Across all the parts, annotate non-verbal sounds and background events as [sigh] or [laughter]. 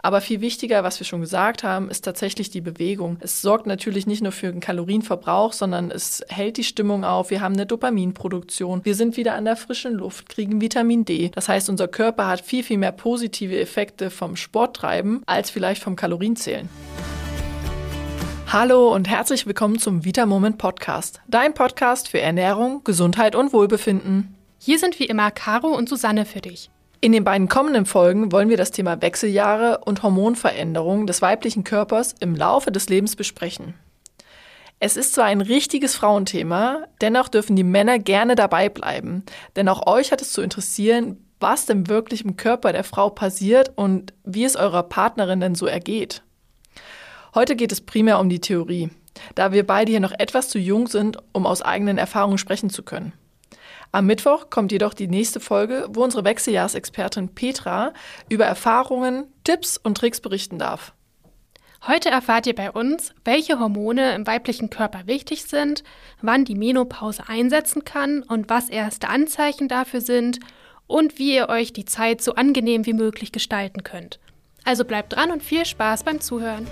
Aber viel wichtiger, was wir schon gesagt haben, ist tatsächlich die Bewegung. Es sorgt natürlich nicht nur für den Kalorienverbrauch, sondern es hält die Stimmung auf. Wir haben eine Dopaminproduktion. Wir sind wieder an der frischen Luft, kriegen Vitamin D. Das heißt, unser Körper hat viel, viel mehr positive Effekte vom Sporttreiben als vielleicht vom Kalorienzählen. Hallo und herzlich willkommen zum Vita Moment Podcast. Dein Podcast für Ernährung, Gesundheit und Wohlbefinden. Hier sind wie immer Caro und Susanne für dich. In den beiden kommenden Folgen wollen wir das Thema Wechseljahre und Hormonveränderungen des weiblichen Körpers im Laufe des Lebens besprechen. Es ist zwar ein richtiges Frauenthema, dennoch dürfen die Männer gerne dabei bleiben, denn auch euch hat es zu interessieren, was denn wirklich im Körper der Frau passiert und wie es eurer Partnerin denn so ergeht. Heute geht es primär um die Theorie, da wir beide hier noch etwas zu jung sind, um aus eigenen Erfahrungen sprechen zu können. Am Mittwoch kommt jedoch die nächste Folge, wo unsere Wechseljahrsexpertin Petra über Erfahrungen, Tipps und Tricks berichten darf. Heute erfahrt ihr bei uns, welche Hormone im weiblichen Körper wichtig sind, wann die Menopause einsetzen kann und was erste Anzeichen dafür sind und wie ihr euch die Zeit so angenehm wie möglich gestalten könnt. Also bleibt dran und viel Spaß beim Zuhören.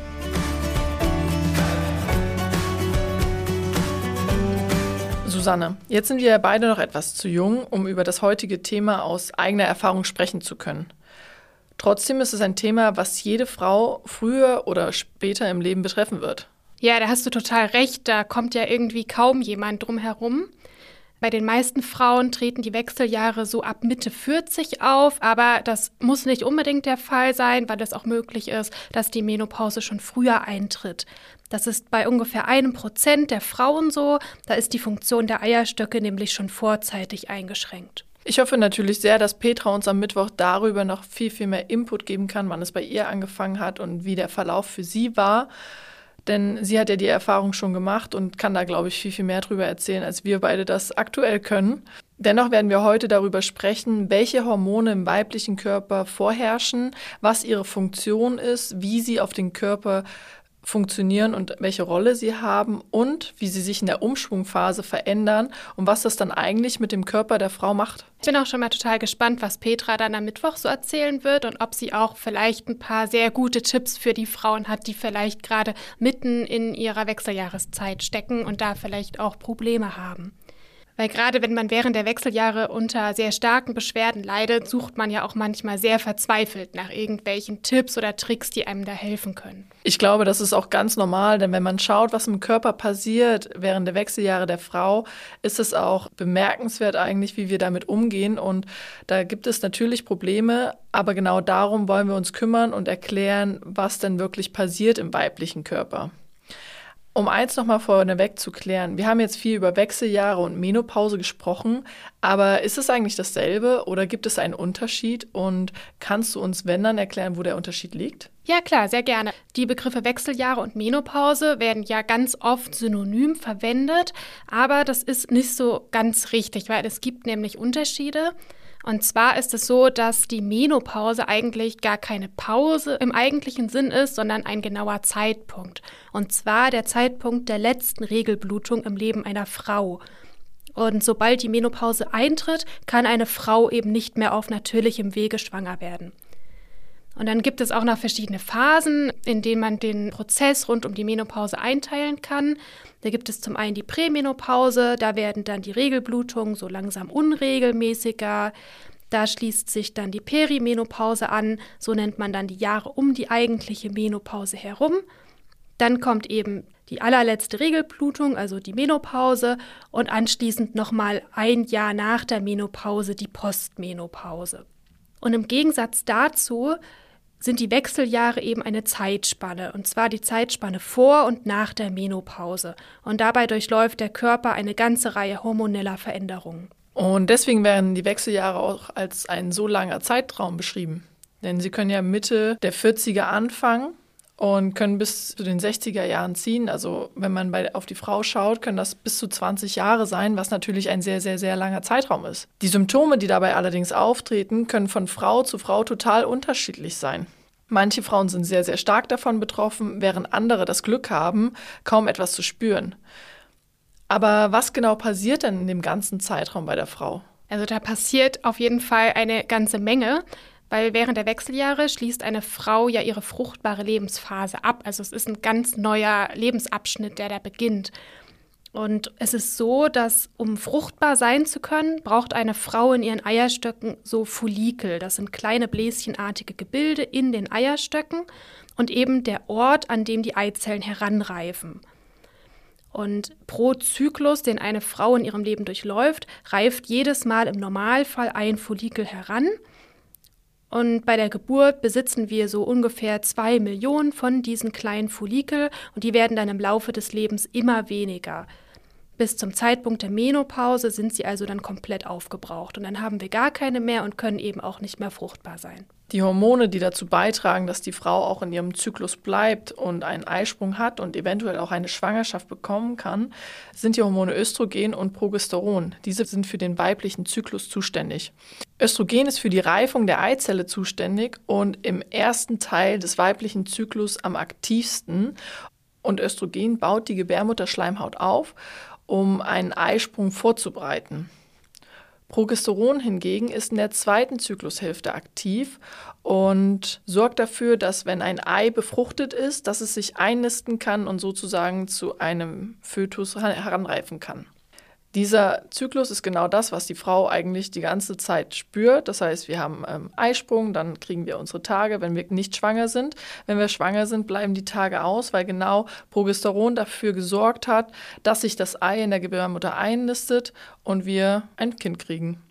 Susanne, jetzt sind wir ja beide noch etwas zu jung, um über das heutige Thema aus eigener Erfahrung sprechen zu können. Trotzdem ist es ein Thema, was jede Frau früher oder später im Leben betreffen wird. Ja, da hast du total recht. Da kommt ja irgendwie kaum jemand drum herum. Bei den meisten Frauen treten die Wechseljahre so ab Mitte 40 auf, aber das muss nicht unbedingt der Fall sein, weil es auch möglich ist, dass die Menopause schon früher eintritt. Das ist bei ungefähr einem Prozent der Frauen so. Da ist die Funktion der Eierstöcke nämlich schon vorzeitig eingeschränkt. Ich hoffe natürlich sehr, dass Petra uns am Mittwoch darüber noch viel, viel mehr Input geben kann, wann es bei ihr angefangen hat und wie der Verlauf für sie war. Denn sie hat ja die Erfahrung schon gemacht und kann da, glaube ich, viel, viel mehr darüber erzählen, als wir beide das aktuell können. Dennoch werden wir heute darüber sprechen, welche Hormone im weiblichen Körper vorherrschen, was ihre Funktion ist, wie sie auf den Körper funktionieren und welche Rolle sie haben und wie sie sich in der Umschwungphase verändern und was das dann eigentlich mit dem Körper der Frau macht. Ich bin auch schon mal total gespannt, was Petra dann am Mittwoch so erzählen wird und ob sie auch vielleicht ein paar sehr gute Tipps für die Frauen hat, die vielleicht gerade mitten in ihrer Wechseljahreszeit stecken und da vielleicht auch Probleme haben. Weil gerade wenn man während der Wechseljahre unter sehr starken Beschwerden leidet, sucht man ja auch manchmal sehr verzweifelt nach irgendwelchen Tipps oder Tricks, die einem da helfen können. Ich glaube, das ist auch ganz normal, denn wenn man schaut, was im Körper passiert während der Wechseljahre der Frau, ist es auch bemerkenswert eigentlich, wie wir damit umgehen. Und da gibt es natürlich Probleme, aber genau darum wollen wir uns kümmern und erklären, was denn wirklich passiert im weiblichen Körper. Um eins nochmal vorneweg zu klären, wir haben jetzt viel über Wechseljahre und Menopause gesprochen, aber ist es eigentlich dasselbe oder gibt es einen Unterschied und kannst du uns, wenn dann, erklären, wo der Unterschied liegt? Ja, klar, sehr gerne. Die Begriffe Wechseljahre und Menopause werden ja ganz oft synonym verwendet, aber das ist nicht so ganz richtig, weil es gibt nämlich Unterschiede. Und zwar ist es so, dass die Menopause eigentlich gar keine Pause im eigentlichen Sinn ist, sondern ein genauer Zeitpunkt. Und zwar der Zeitpunkt der letzten Regelblutung im Leben einer Frau. Und sobald die Menopause eintritt, kann eine Frau eben nicht mehr auf natürlichem Wege schwanger werden. Und dann gibt es auch noch verschiedene Phasen, in denen man den Prozess rund um die Menopause einteilen kann. Da gibt es zum einen die Prämenopause, da werden dann die Regelblutungen so langsam unregelmäßiger. Da schließt sich dann die Perimenopause an, so nennt man dann die Jahre um die eigentliche Menopause herum. Dann kommt eben die allerletzte Regelblutung, also die Menopause, und anschließend nochmal ein Jahr nach der Menopause die Postmenopause. Und im Gegensatz dazu sind die Wechseljahre eben eine Zeitspanne, und zwar die Zeitspanne vor und nach der Menopause. Und dabei durchläuft der Körper eine ganze Reihe hormoneller Veränderungen. Und deswegen werden die Wechseljahre auch als ein so langer Zeitraum beschrieben. Denn sie können ja Mitte der 40er anfangen und können bis zu den 60er Jahren ziehen. Also wenn man bei, auf die Frau schaut, können das bis zu 20 Jahre sein, was natürlich ein sehr, sehr, sehr langer Zeitraum ist. Die Symptome, die dabei allerdings auftreten, können von Frau zu Frau total unterschiedlich sein. Manche Frauen sind sehr, sehr stark davon betroffen, während andere das Glück haben, kaum etwas zu spüren. Aber was genau passiert denn in dem ganzen Zeitraum bei der Frau? Also da passiert auf jeden Fall eine ganze Menge. Weil während der Wechseljahre schließt eine Frau ja ihre fruchtbare Lebensphase ab. Also es ist ein ganz neuer Lebensabschnitt, der da beginnt. Und es ist so, dass um fruchtbar sein zu können, braucht eine Frau in ihren Eierstöcken so Follikel. Das sind kleine bläschenartige Gebilde in den Eierstöcken und eben der Ort, an dem die Eizellen heranreifen. Und pro Zyklus, den eine Frau in ihrem Leben durchläuft, reift jedes Mal im Normalfall ein Follikel heran. Und bei der Geburt besitzen wir so ungefähr zwei Millionen von diesen kleinen Follikel und die werden dann im Laufe des Lebens immer weniger. Bis zum Zeitpunkt der Menopause sind sie also dann komplett aufgebraucht und dann haben wir gar keine mehr und können eben auch nicht mehr fruchtbar sein. Die Hormone, die dazu beitragen, dass die Frau auch in ihrem Zyklus bleibt und einen Eisprung hat und eventuell auch eine Schwangerschaft bekommen kann, sind die Hormone Östrogen und Progesteron. Diese sind für den weiblichen Zyklus zuständig. Östrogen ist für die Reifung der Eizelle zuständig und im ersten Teil des weiblichen Zyklus am aktivsten. Und Östrogen baut die Gebärmutterschleimhaut auf um einen Eisprung vorzubereiten. Progesteron hingegen ist in der zweiten Zyklushälfte aktiv und sorgt dafür, dass wenn ein Ei befruchtet ist, dass es sich einnisten kann und sozusagen zu einem Fötus heranreifen kann. Dieser Zyklus ist genau das, was die Frau eigentlich die ganze Zeit spürt. Das heißt, wir haben ähm, Eisprung, dann kriegen wir unsere Tage, wenn wir nicht schwanger sind. Wenn wir schwanger sind, bleiben die Tage aus, weil genau Progesteron dafür gesorgt hat, dass sich das Ei in der Gebärmutter einnistet und wir ein Kind kriegen.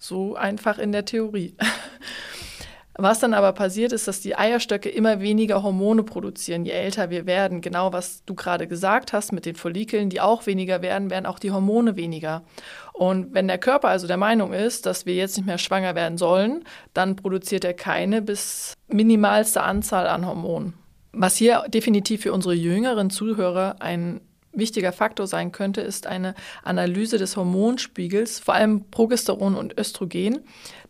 So einfach in der Theorie. [laughs] Was dann aber passiert, ist, dass die Eierstöcke immer weniger Hormone produzieren, je älter wir werden. Genau was du gerade gesagt hast mit den Follikeln, die auch weniger werden, werden auch die Hormone weniger. Und wenn der Körper also der Meinung ist, dass wir jetzt nicht mehr schwanger werden sollen, dann produziert er keine bis minimalste Anzahl an Hormonen. Was hier definitiv für unsere jüngeren Zuhörer ein wichtiger Faktor sein könnte, ist eine Analyse des Hormonspiegels, vor allem Progesteron und Östrogen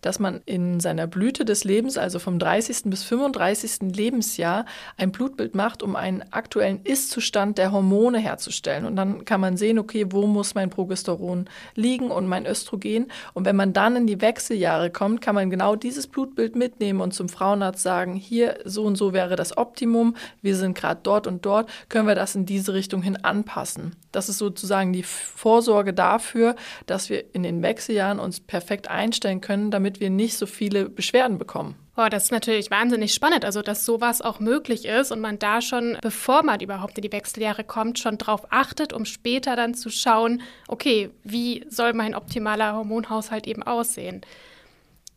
dass man in seiner Blüte des Lebens, also vom 30. bis 35. Lebensjahr, ein Blutbild macht, um einen aktuellen Ist-Zustand der Hormone herzustellen. Und dann kann man sehen, okay, wo muss mein Progesteron liegen und mein Östrogen. Und wenn man dann in die Wechseljahre kommt, kann man genau dieses Blutbild mitnehmen und zum Frauenarzt sagen, hier so und so wäre das Optimum, wir sind gerade dort und dort, können wir das in diese Richtung hin anpassen. Das ist sozusagen die Vorsorge dafür, dass wir in den Wechseljahren uns perfekt einstellen können, damit damit wir nicht so viele Beschwerden bekommen. Boah, das ist natürlich wahnsinnig spannend, also dass sowas auch möglich ist und man da schon, bevor man überhaupt in die Wechseljahre kommt, schon drauf achtet, um später dann zu schauen, okay, wie soll mein optimaler Hormonhaushalt eben aussehen?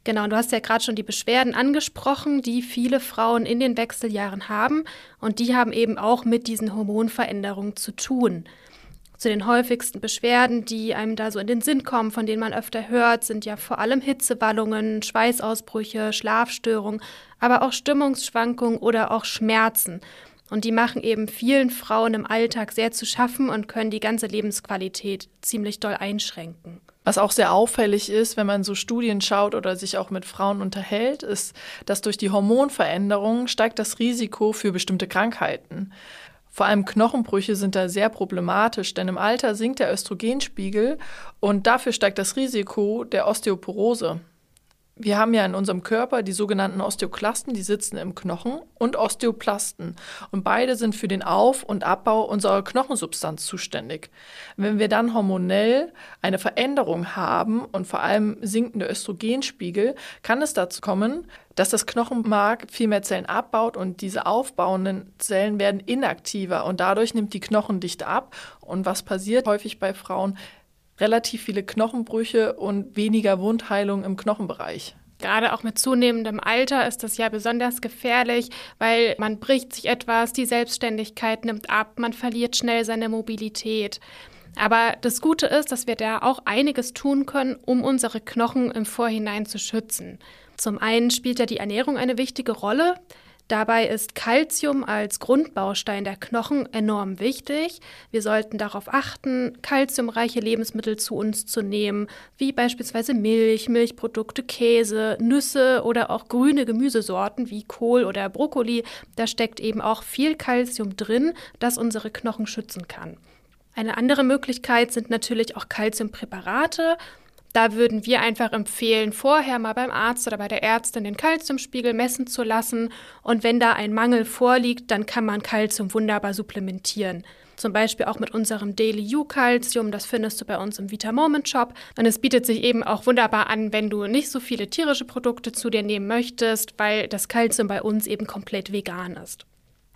Genau, und du hast ja gerade schon die Beschwerden angesprochen, die viele Frauen in den Wechseljahren haben und die haben eben auch mit diesen Hormonveränderungen zu tun. Zu den häufigsten Beschwerden, die einem da so in den Sinn kommen, von denen man öfter hört, sind ja vor allem Hitzewallungen, Schweißausbrüche, Schlafstörungen, aber auch Stimmungsschwankungen oder auch Schmerzen. Und die machen eben vielen Frauen im Alltag sehr zu schaffen und können die ganze Lebensqualität ziemlich doll einschränken. Was auch sehr auffällig ist, wenn man so Studien schaut oder sich auch mit Frauen unterhält, ist, dass durch die Hormonveränderungen steigt das Risiko für bestimmte Krankheiten. Vor allem Knochenbrüche sind da sehr problematisch, denn im Alter sinkt der Östrogenspiegel und dafür steigt das Risiko der Osteoporose. Wir haben ja in unserem Körper die sogenannten Osteoklasten, die sitzen im Knochen, und Osteoplasten. Und beide sind für den Auf- und Abbau unserer Knochensubstanz zuständig. Wenn wir dann hormonell eine Veränderung haben und vor allem sinkende Östrogenspiegel, kann es dazu kommen, dass das Knochenmark viel mehr Zellen abbaut und diese aufbauenden Zellen werden inaktiver und dadurch nimmt die Knochendichte ab. Und was passiert häufig bei Frauen? Relativ viele Knochenbrüche und weniger Wundheilung im Knochenbereich. Gerade auch mit zunehmendem Alter ist das ja besonders gefährlich, weil man bricht sich etwas, die Selbstständigkeit nimmt ab, man verliert schnell seine Mobilität. Aber das Gute ist, dass wir da auch einiges tun können, um unsere Knochen im Vorhinein zu schützen. Zum einen spielt ja die Ernährung eine wichtige Rolle. Dabei ist Calcium als Grundbaustein der Knochen enorm wichtig. Wir sollten darauf achten, calciumreiche Lebensmittel zu uns zu nehmen, wie beispielsweise Milch, Milchprodukte, Käse, Nüsse oder auch grüne Gemüsesorten wie Kohl oder Brokkoli. Da steckt eben auch viel Calcium drin, das unsere Knochen schützen kann. Eine andere Möglichkeit sind natürlich auch Calciumpräparate. Da würden wir einfach empfehlen, vorher mal beim Arzt oder bei der Ärztin den Kalziumspiegel messen zu lassen. Und wenn da ein Mangel vorliegt, dann kann man Kalzium wunderbar supplementieren. Zum Beispiel auch mit unserem Daily U-Calcium, das findest du bei uns im Vita Moment Shop. Und es bietet sich eben auch wunderbar an, wenn du nicht so viele tierische Produkte zu dir nehmen möchtest, weil das Calcium bei uns eben komplett vegan ist.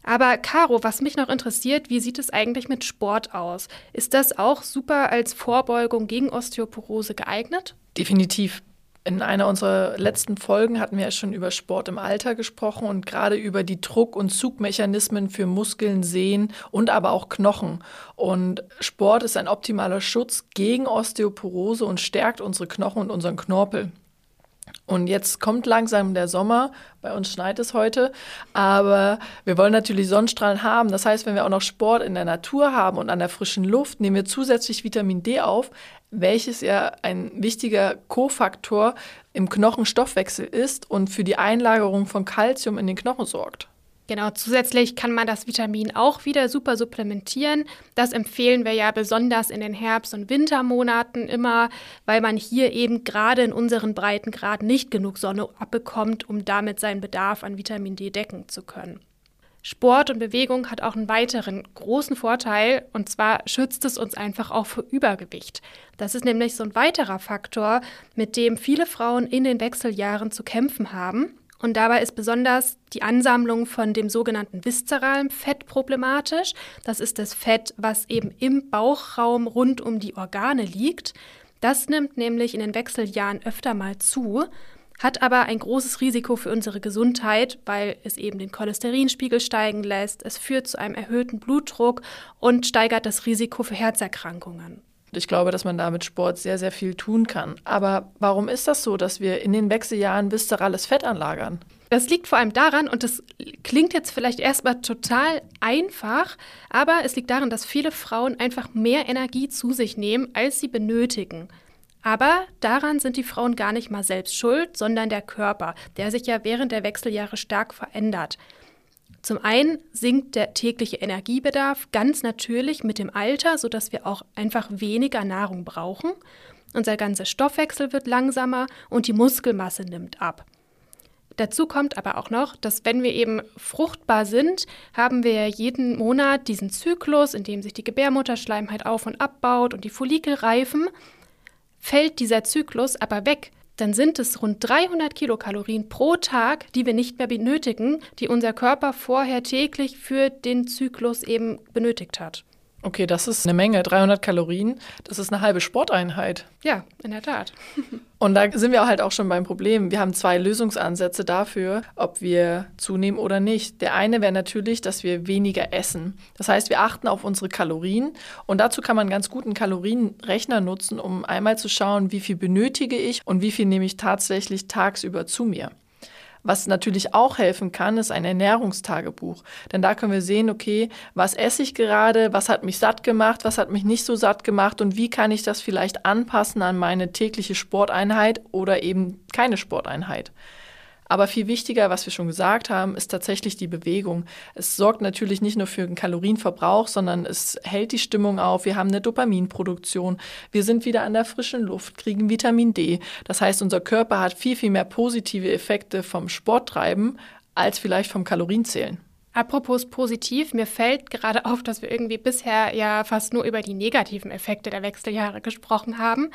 Aber Caro, was mich noch interessiert, wie sieht es eigentlich mit Sport aus? Ist das auch super als Vorbeugung gegen Osteoporose geeignet? Definitiv. In einer unserer letzten Folgen hatten wir ja schon über Sport im Alter gesprochen und gerade über die Druck- und Zugmechanismen für Muskeln, Sehnen und aber auch Knochen. Und Sport ist ein optimaler Schutz gegen Osteoporose und stärkt unsere Knochen und unseren Knorpel. Und jetzt kommt langsam der Sommer. Bei uns schneit es heute. Aber wir wollen natürlich Sonnenstrahlen haben. Das heißt, wenn wir auch noch Sport in der Natur haben und an der frischen Luft, nehmen wir zusätzlich Vitamin D auf, welches ja ein wichtiger Kofaktor im Knochenstoffwechsel ist und für die Einlagerung von Kalzium in den Knochen sorgt. Genau, zusätzlich kann man das Vitamin auch wieder super supplementieren. Das empfehlen wir ja besonders in den Herbst- und Wintermonaten immer, weil man hier eben gerade in unseren Breitengraden nicht genug Sonne abbekommt, um damit seinen Bedarf an Vitamin D decken zu können. Sport und Bewegung hat auch einen weiteren großen Vorteil, und zwar schützt es uns einfach auch vor Übergewicht. Das ist nämlich so ein weiterer Faktor, mit dem viele Frauen in den Wechseljahren zu kämpfen haben. Und dabei ist besonders die Ansammlung von dem sogenannten viszeralen Fett problematisch. Das ist das Fett, was eben im Bauchraum rund um die Organe liegt. Das nimmt nämlich in den Wechseljahren öfter mal zu, hat aber ein großes Risiko für unsere Gesundheit, weil es eben den Cholesterinspiegel steigen lässt, es führt zu einem erhöhten Blutdruck und steigert das Risiko für Herzerkrankungen. Ich glaube, dass man da mit Sport sehr, sehr viel tun kann. Aber warum ist das so, dass wir in den Wechseljahren viszerales Fett anlagern? Das liegt vor allem daran, und das klingt jetzt vielleicht erstmal total einfach, aber es liegt daran, dass viele Frauen einfach mehr Energie zu sich nehmen, als sie benötigen. Aber daran sind die Frauen gar nicht mal selbst schuld, sondern der Körper, der sich ja während der Wechseljahre stark verändert. Zum einen sinkt der tägliche Energiebedarf ganz natürlich mit dem Alter, sodass wir auch einfach weniger Nahrung brauchen. Unser ganzer Stoffwechsel wird langsamer und die Muskelmasse nimmt ab. Dazu kommt aber auch noch, dass wenn wir eben fruchtbar sind, haben wir jeden Monat diesen Zyklus, in dem sich die Gebärmutterschleimhaut auf und abbaut und die Follikel reifen. Fällt dieser Zyklus aber weg, dann sind es rund 300 Kilokalorien pro Tag, die wir nicht mehr benötigen, die unser Körper vorher täglich für den Zyklus eben benötigt hat. Okay, das ist eine Menge. 300 Kalorien, das ist eine halbe Sporteinheit. Ja, in der Tat. [laughs] Und da sind wir halt auch schon beim Problem. Wir haben zwei Lösungsansätze dafür, ob wir zunehmen oder nicht. Der eine wäre natürlich, dass wir weniger essen. Das heißt, wir achten auf unsere Kalorien. Und dazu kann man ganz gut einen Kalorienrechner nutzen, um einmal zu schauen, wie viel benötige ich und wie viel nehme ich tatsächlich tagsüber zu mir. Was natürlich auch helfen kann, ist ein Ernährungstagebuch. Denn da können wir sehen, okay, was esse ich gerade, was hat mich satt gemacht, was hat mich nicht so satt gemacht und wie kann ich das vielleicht anpassen an meine tägliche Sporteinheit oder eben keine Sporteinheit. Aber viel wichtiger, was wir schon gesagt haben, ist tatsächlich die Bewegung. Es sorgt natürlich nicht nur für den Kalorienverbrauch, sondern es hält die Stimmung auf. Wir haben eine Dopaminproduktion. Wir sind wieder an der frischen Luft, kriegen Vitamin D. Das heißt, unser Körper hat viel, viel mehr positive Effekte vom Sporttreiben als vielleicht vom Kalorienzählen. Apropos positiv, mir fällt gerade auf, dass wir irgendwie bisher ja fast nur über die negativen Effekte der Wechseljahre gesprochen haben.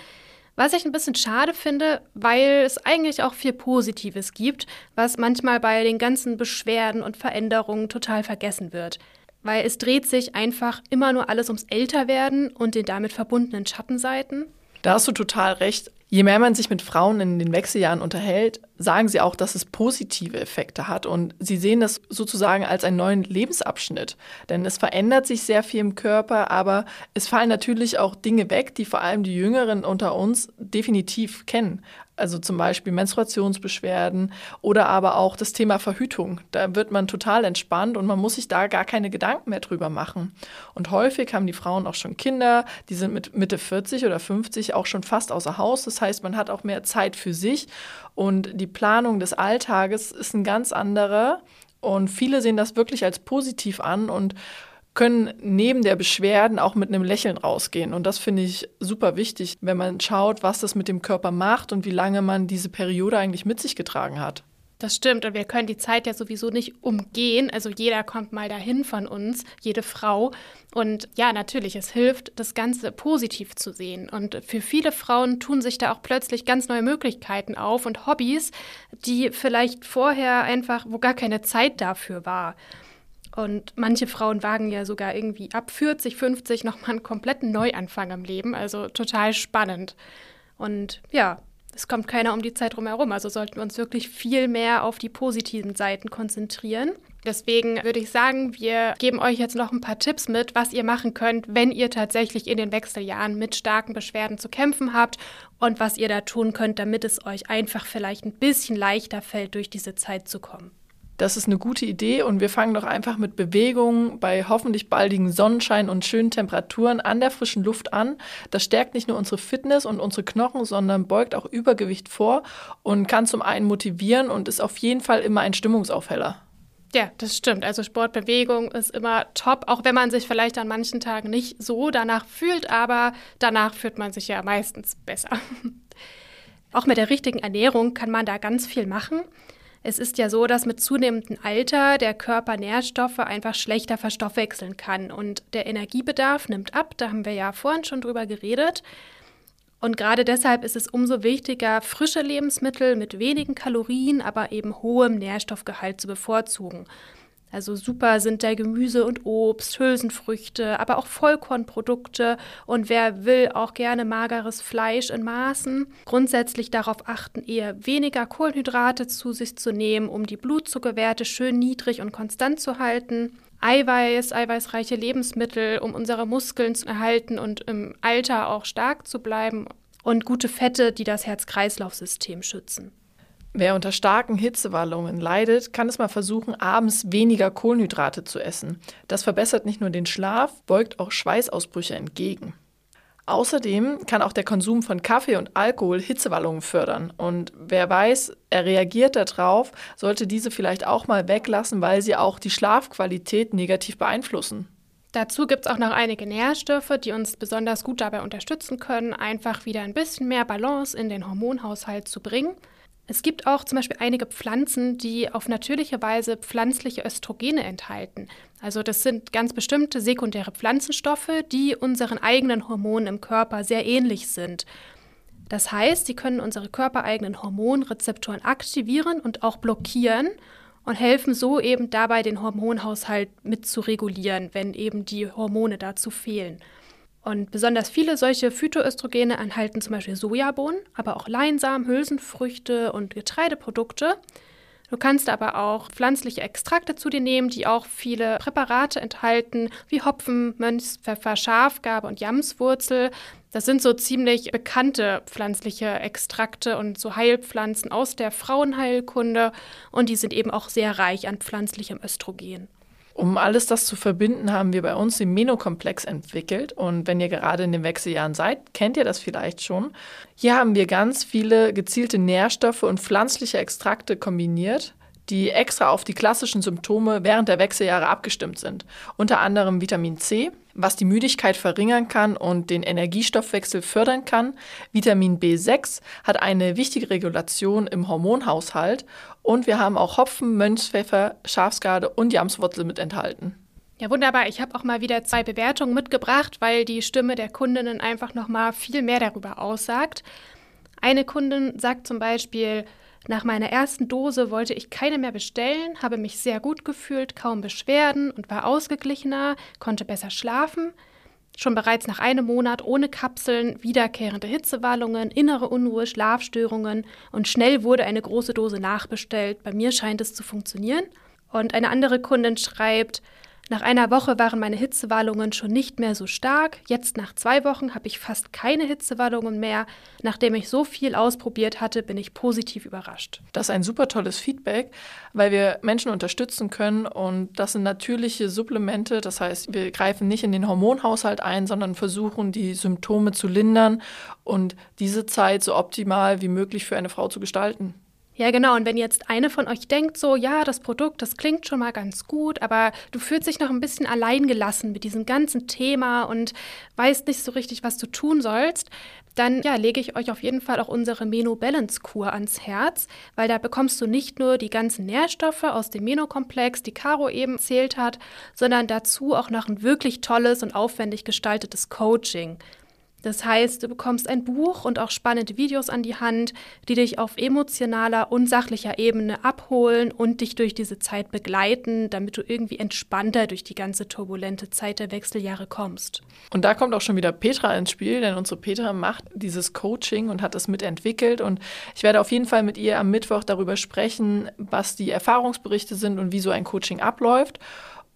Was ich ein bisschen schade finde, weil es eigentlich auch viel Positives gibt, was manchmal bei den ganzen Beschwerden und Veränderungen total vergessen wird. Weil es dreht sich einfach immer nur alles ums Älterwerden und den damit verbundenen Schattenseiten. Da hast du total recht. Je mehr man sich mit Frauen in den Wechseljahren unterhält, sagen sie auch, dass es positive Effekte hat. Und sie sehen das sozusagen als einen neuen Lebensabschnitt. Denn es verändert sich sehr viel im Körper, aber es fallen natürlich auch Dinge weg, die vor allem die Jüngeren unter uns definitiv kennen. Also zum Beispiel Menstruationsbeschwerden oder aber auch das Thema Verhütung. Da wird man total entspannt und man muss sich da gar keine Gedanken mehr drüber machen. Und häufig haben die Frauen auch schon Kinder, die sind mit Mitte 40 oder 50 auch schon fast außer Haus. Das heißt, man hat auch mehr Zeit für sich und die Planung des Alltages ist ein ganz anderer. Und viele sehen das wirklich als positiv an und können neben der Beschwerden auch mit einem Lächeln rausgehen. Und das finde ich super wichtig, wenn man schaut, was das mit dem Körper macht und wie lange man diese Periode eigentlich mit sich getragen hat. Das stimmt und wir können die Zeit ja sowieso nicht umgehen. Also jeder kommt mal dahin von uns, jede Frau. Und ja, natürlich, es hilft, das Ganze positiv zu sehen. Und für viele Frauen tun sich da auch plötzlich ganz neue Möglichkeiten auf und Hobbys, die vielleicht vorher einfach, wo gar keine Zeit dafür war. Und manche Frauen wagen ja sogar irgendwie ab 40, 50 nochmal einen kompletten Neuanfang im Leben. Also total spannend. Und ja, es kommt keiner um die Zeit rum herum. Also sollten wir uns wirklich viel mehr auf die positiven Seiten konzentrieren. Deswegen würde ich sagen, wir geben euch jetzt noch ein paar Tipps mit, was ihr machen könnt, wenn ihr tatsächlich in den Wechseljahren mit starken Beschwerden zu kämpfen habt und was ihr da tun könnt, damit es euch einfach vielleicht ein bisschen leichter fällt, durch diese Zeit zu kommen. Das ist eine gute Idee und wir fangen doch einfach mit Bewegung bei hoffentlich baldigen Sonnenschein und schönen Temperaturen an der frischen Luft an. Das stärkt nicht nur unsere Fitness und unsere Knochen, sondern beugt auch Übergewicht vor und kann zum einen motivieren und ist auf jeden Fall immer ein Stimmungsaufheller. Ja, das stimmt. Also Sportbewegung ist immer top, auch wenn man sich vielleicht an manchen Tagen nicht so danach fühlt, aber danach fühlt man sich ja meistens besser. [laughs] Auch mit der richtigen Ernährung kann man da ganz viel machen. Es ist ja so, dass mit zunehmendem Alter der Körper Nährstoffe einfach schlechter verstoffwechseln kann und der Energiebedarf nimmt ab. Da haben wir ja vorhin schon drüber geredet. Und gerade deshalb ist es umso wichtiger, frische Lebensmittel mit wenigen Kalorien, aber eben hohem Nährstoffgehalt zu bevorzugen. Also super sind da Gemüse und Obst, Hülsenfrüchte, aber auch Vollkornprodukte und wer will auch gerne mageres Fleisch in Maßen. Grundsätzlich darauf achten, eher weniger Kohlenhydrate zu sich zu nehmen, um die Blutzuckerwerte schön niedrig und konstant zu halten. Eiweiß, eiweißreiche Lebensmittel, um unsere Muskeln zu erhalten und im Alter auch stark zu bleiben. Und gute Fette, die das Herz-Kreislauf-System schützen. Wer unter starken Hitzewallungen leidet, kann es mal versuchen, abends weniger Kohlenhydrate zu essen. Das verbessert nicht nur den Schlaf, beugt auch Schweißausbrüche entgegen. Außerdem kann auch der Konsum von Kaffee und Alkohol Hitzewallungen fördern. Und wer weiß, er reagiert darauf, sollte diese vielleicht auch mal weglassen, weil sie auch die Schlafqualität negativ beeinflussen. Dazu gibt es auch noch einige Nährstoffe, die uns besonders gut dabei unterstützen können, einfach wieder ein bisschen mehr Balance in den Hormonhaushalt zu bringen. Es gibt auch zum Beispiel einige Pflanzen, die auf natürliche Weise pflanzliche Östrogene enthalten. Also das sind ganz bestimmte sekundäre Pflanzenstoffe, die unseren eigenen Hormonen im Körper sehr ähnlich sind. Das heißt, sie können unsere körpereigenen Hormonrezeptoren aktivieren und auch blockieren und helfen so eben dabei, den Hormonhaushalt mit zu regulieren, wenn eben die Hormone dazu fehlen. Und besonders viele solche Phytoöstrogene enthalten zum Beispiel Sojabohnen, aber auch Leinsamen, Hülsenfrüchte und Getreideprodukte. Du kannst aber auch pflanzliche Extrakte zu dir nehmen, die auch viele Präparate enthalten, wie Hopfen, Mönchspfeffer, Schafgarbe und Jamswurzel. Das sind so ziemlich bekannte pflanzliche Extrakte und so Heilpflanzen aus der Frauenheilkunde und die sind eben auch sehr reich an pflanzlichem Östrogen. Um alles das zu verbinden, haben wir bei uns den Menokomplex entwickelt. Und wenn ihr gerade in den Wechseljahren seid, kennt ihr das vielleicht schon. Hier haben wir ganz viele gezielte Nährstoffe und pflanzliche Extrakte kombiniert, die extra auf die klassischen Symptome während der Wechseljahre abgestimmt sind. Unter anderem Vitamin C, was die Müdigkeit verringern kann und den Energiestoffwechsel fördern kann. Vitamin B6 hat eine wichtige Regulation im Hormonhaushalt und wir haben auch Hopfen, Mönchspfeffer, Schafsgarde und Jamswurzel mit enthalten. Ja, wunderbar. Ich habe auch mal wieder zwei Bewertungen mitgebracht, weil die Stimme der Kundinnen einfach noch mal viel mehr darüber aussagt. Eine Kundin sagt zum Beispiel, nach meiner ersten Dose wollte ich keine mehr bestellen, habe mich sehr gut gefühlt, kaum Beschwerden und war ausgeglichener, konnte besser schlafen. Schon bereits nach einem Monat ohne Kapseln, wiederkehrende Hitzewallungen, innere Unruhe, Schlafstörungen und schnell wurde eine große Dose nachbestellt. Bei mir scheint es zu funktionieren. Und eine andere Kundin schreibt, nach einer Woche waren meine Hitzewallungen schon nicht mehr so stark. Jetzt nach zwei Wochen habe ich fast keine Hitzewallungen mehr. Nachdem ich so viel ausprobiert hatte, bin ich positiv überrascht. Das ist ein super tolles Feedback, weil wir Menschen unterstützen können und das sind natürliche Supplemente. Das heißt, wir greifen nicht in den Hormonhaushalt ein, sondern versuchen, die Symptome zu lindern und diese Zeit so optimal wie möglich für eine Frau zu gestalten. Ja, genau. Und wenn jetzt eine von euch denkt, so, ja, das Produkt, das klingt schon mal ganz gut, aber du fühlst dich noch ein bisschen alleingelassen mit diesem ganzen Thema und weißt nicht so richtig, was du tun sollst, dann ja, lege ich euch auf jeden Fall auch unsere Meno Balance Kur ans Herz, weil da bekommst du nicht nur die ganzen Nährstoffe aus dem Meno-Komplex, die Caro eben erzählt hat, sondern dazu auch noch ein wirklich tolles und aufwendig gestaltetes Coaching. Das heißt, du bekommst ein Buch und auch spannende Videos an die Hand, die dich auf emotionaler und sachlicher Ebene abholen und dich durch diese Zeit begleiten, damit du irgendwie entspannter durch die ganze turbulente Zeit der Wechseljahre kommst. Und da kommt auch schon wieder Petra ins Spiel, denn unsere Petra macht dieses Coaching und hat es mitentwickelt. Und ich werde auf jeden Fall mit ihr am Mittwoch darüber sprechen, was die Erfahrungsberichte sind und wie so ein Coaching abläuft.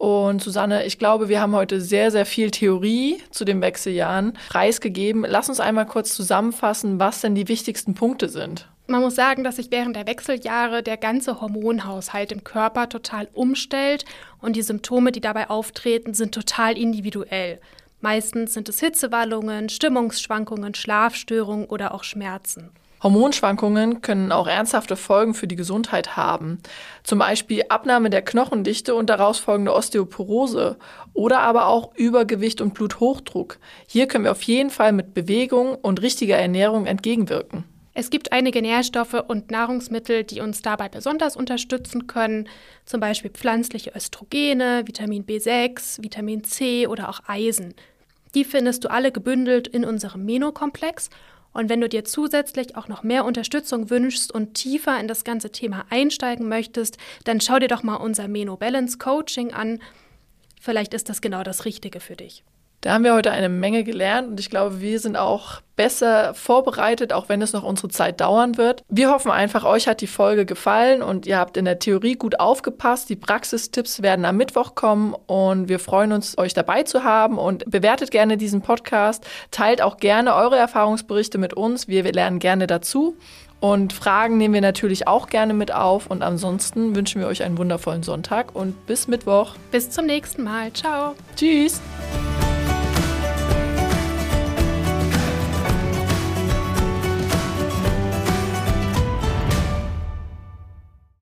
Und Susanne, ich glaube, wir haben heute sehr, sehr viel Theorie zu den Wechseljahren preisgegeben. Lass uns einmal kurz zusammenfassen, was denn die wichtigsten Punkte sind. Man muss sagen, dass sich während der Wechseljahre der ganze Hormonhaushalt im Körper total umstellt und die Symptome, die dabei auftreten, sind total individuell. Meistens sind es Hitzewallungen, Stimmungsschwankungen, Schlafstörungen oder auch Schmerzen. Hormonschwankungen können auch ernsthafte Folgen für die Gesundheit haben. Zum Beispiel Abnahme der Knochendichte und daraus folgende Osteoporose oder aber auch Übergewicht und Bluthochdruck. Hier können wir auf jeden Fall mit Bewegung und richtiger Ernährung entgegenwirken. Es gibt einige Nährstoffe und Nahrungsmittel, die uns dabei besonders unterstützen können, zum Beispiel pflanzliche Östrogene, Vitamin B6, Vitamin C oder auch Eisen. Die findest du alle gebündelt in unserem Meno-Komplex und wenn du dir zusätzlich auch noch mehr Unterstützung wünschst und tiefer in das ganze Thema einsteigen möchtest, dann schau dir doch mal unser Meno Balance Coaching an. Vielleicht ist das genau das Richtige für dich. Da haben wir heute eine Menge gelernt und ich glaube, wir sind auch besser vorbereitet, auch wenn es noch unsere Zeit dauern wird. Wir hoffen einfach, euch hat die Folge gefallen und ihr habt in der Theorie gut aufgepasst. Die Praxistipps werden am Mittwoch kommen und wir freuen uns, euch dabei zu haben und bewertet gerne diesen Podcast. Teilt auch gerne eure Erfahrungsberichte mit uns. Wir lernen gerne dazu. Und Fragen nehmen wir natürlich auch gerne mit auf. Und ansonsten wünschen wir euch einen wundervollen Sonntag und bis Mittwoch. Bis zum nächsten Mal. Ciao. Tschüss.